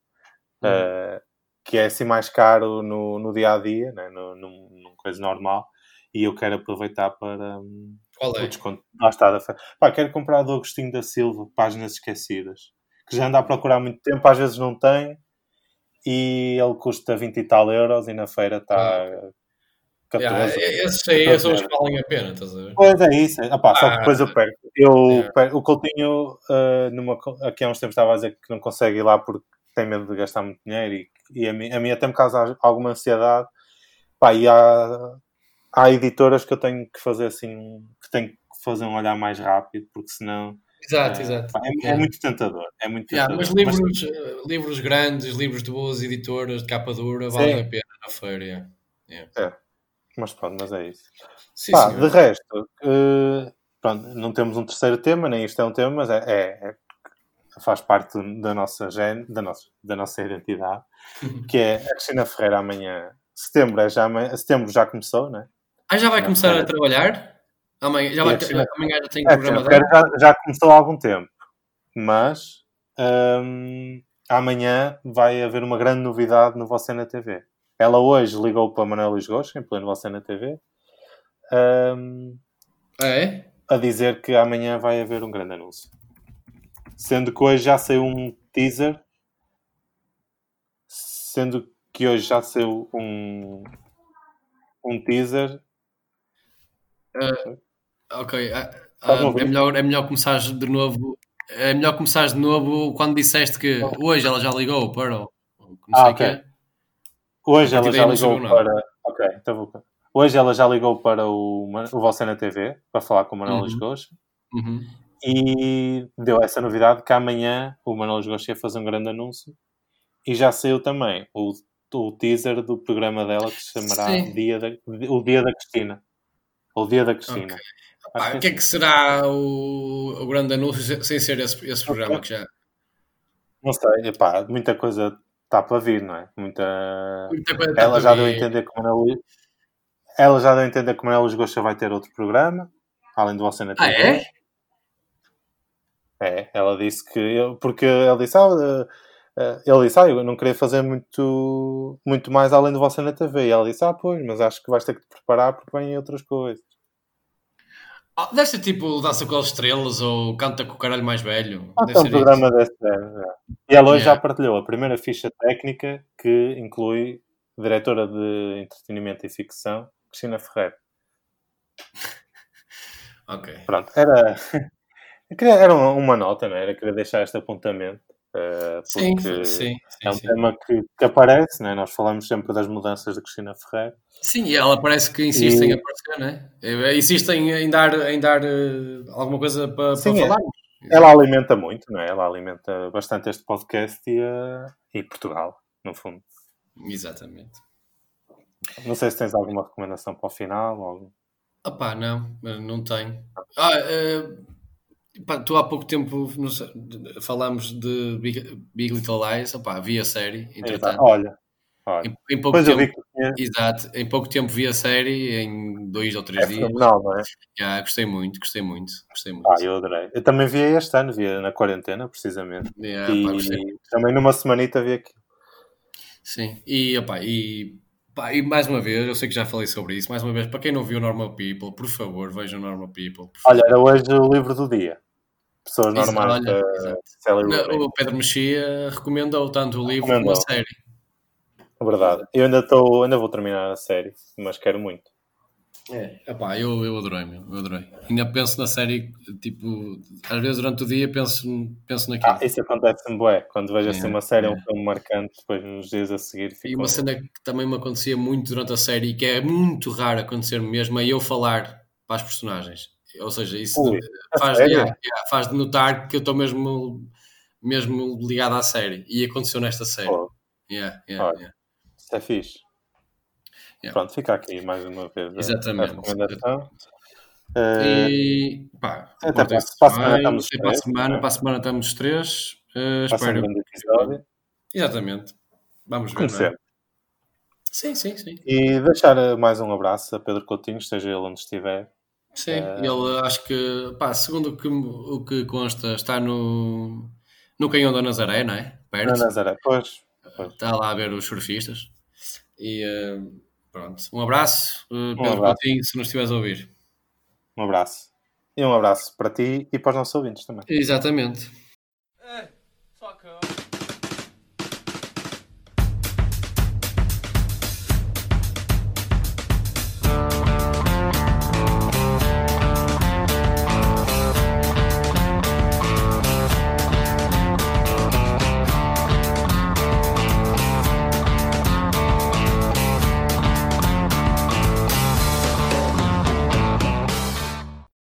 Uhum. eh, que é assim mais caro no, no dia a dia, né? no, num, num coisa normal. E eu quero aproveitar para hum, Qual o é? desconto. Lá está. Da. Pá, quero comprar do Agostinho da Silva, Páginas Esquecidas. Que já anda a procurar há muito tempo, às vezes não tem. E ele custa 20 e tal euros e na feira está Ah, 14. Yeah, esses aí são os é. que valem a pena, estás a ver? Pois é isso. Ah, pá, só que Ah. depois eu perco. Eu, Yeah. perco- o Coutinho, ah, numa, aqui há uns tempos estava a dizer que não consegue ir lá porque tem medo de gastar muito dinheiro e, e a, mim, a mim até me causa alguma ansiedade. Pá, e há, há editoras que eu tenho que fazer assim, que tenho que fazer um olhar mais rápido, porque senão Exato, ah, exato. pá, é, é Yeah. muito tentador. É muito Yeah, tentador. mas Mas- livros, eh, livros grandes, livros de boas editoras, de capa dura, valem Sim. a pena na feira. yeah. Mas pronto, mas é isso. Sim, Pá, de resto, eh, pronto, não temos um terceiro tema, nem isto é um tema, mas é, é- é- faz parte da nossa gene, da nossa, da nossa identidade, que é a Cristina Ferreira amanhã. Setembro, é já, amanhã- setembro já começou, né? Ah, já vai Não, começar espera. a trabalhar? Amanhã já, vai, Yeah, Cristina- amanhã já tem É, a programa já, já começou há algum tempo, mas hum, amanhã vai haver uma grande novidade no Você na TV. Ela hoje ligou para Manuel Luís Gosto, em pleno Você na TV, hum, Ah, é? a dizer que amanhã vai haver um grande anúncio. Sendo que hoje já saiu um teaser, sendo que hoje já saiu um, um teaser. Ok. Tá ah, bom, é, melhor, é melhor começar de novo. É melhor começar de novo quando disseste que hoje ela já ligou para o. Ah, ok. quê. Hoje ela já ligou para. Ok, então vou. Hoje ela já ligou para o, o Você na TV para falar com o Manuel Uhum. Gosto Uhum. e deu essa novidade que amanhã o Manuel Gosto ia fazer um grande anúncio e já saiu também o, o teaser do programa dela que se chamará. Dia da, O Dia da Cristina. O Dia da Cristina. Pá, Acho o que é que será o, o grande anúncio se- sem ser esse, esse programa que já. Não sei, epá, muita coisa está para vir, não é? Muita... Muita está Ela já deu a entender que o Manuel Luís... Ela já deu a entender que o Manuel Luís Gosta vai ter outro programa, além do Você na Ah, é? É, ela disse que... eu- Porque ele disse... Ah, eh, ele disse, ah, eu não queria fazer muito, muito mais além do Você na TV. E ela disse, ah, pois, mas acho que vais ter que te preparar porque vêm outras coisas. Ah, deve ser tipo Dança com as Estrelas ou Canta com o Caralho Mais Velho. Ah, Deve um programa desse é. E ela hoje Yeah. já partilhou a primeira ficha técnica que inclui diretora de entretenimento e ficção, Cristina Ferreira. Ok. Pronto, era, era uma, nota, não é? era? Queria deixar este apontamento, eh, Sim, porque sim, é um sim, sim. tema que, que aparece, não é? nós falamos sempre das mudanças de Cristina Ferreira. Sim, e ela parece que insiste em E- aparecer, não é? Eh, Insiste em, em dar, em dar eh, alguma coisa para, para é. falar. Ela alimenta muito, não é? ela alimenta bastante este podcast e, eh, e Portugal, no fundo. Exatamente. Não sei se tens alguma recomendação para o final. Ou... Opá, não, não tenho. Ah, eh, pá, tu há pouco tempo não falámos de Big, Big Little Lies, opá, vi a série, entretanto. Olha, olha. Em, em pouco eu vi tempo, que exato, em pouco tempo vi a série, em dois ou é três dias. fenomenal, não é? Já, gostei muito, gostei muito, gostei muito. Ah, eu adorei. Eu também vi este ano, vi na quarentena, precisamente. Já, e pá, também numa semanita vi aqui. Sim, e, opá, e, pá, e mais uma vez, eu sei que já falei sobre isso, mais uma vez, para quem não viu Normal People, por favor, vejam Normal People. Olha, era hoje o livro do dia. Pessoas Exato, normais olha, da. O Pedro Mexia recomendou tanto o livro como a série. Verdade. Eu ainda estou, ainda vou terminar a série, mas quero muito. É, epá, eu, eu adorei, meu, eu adorei. Ainda penso na série, tipo, às vezes durante o dia penso, penso naquilo. Ah, isso acontece-me bué. Quando vejo assim uma série, é. um filme marcante, depois nos dias a seguir fico... E uma cena que também me acontecia muito durante a série e que é muito raro acontecer mesmo, é eu falar para as personagens. Ou seja, isso Ui, faz, faz de notar que eu estou mesmo, mesmo ligado à série. E aconteceu nesta série. Oh. Yeah, yeah, yeah. Isso é fixe. Yeah. Pronto, fica aqui mais uma vez Exatamente. a recomendação. E pá, até para, para, a semana estamos três. Para a semana, é? para a semana estamos três. Uh, espero. episódio. Exatamente. Vamos ver. É? Sim, sim, sim. E deixar eh, mais um abraço a Pedro Coutinho, esteja ele onde estiver. Sim, uh... ele acho que, pá, segundo o que, o que consta, está no, no Canhão da Nazaré, não é? Perto. Na Nazaré, pois, pois. Está lá a ver os surfistas. E uh, Pronto, um abraço, uh, Pedro um abraço. Coutinho, se nos estiveres a ouvir. Um abraço. E um abraço para ti e para os nossos ouvintes também. Exatamente.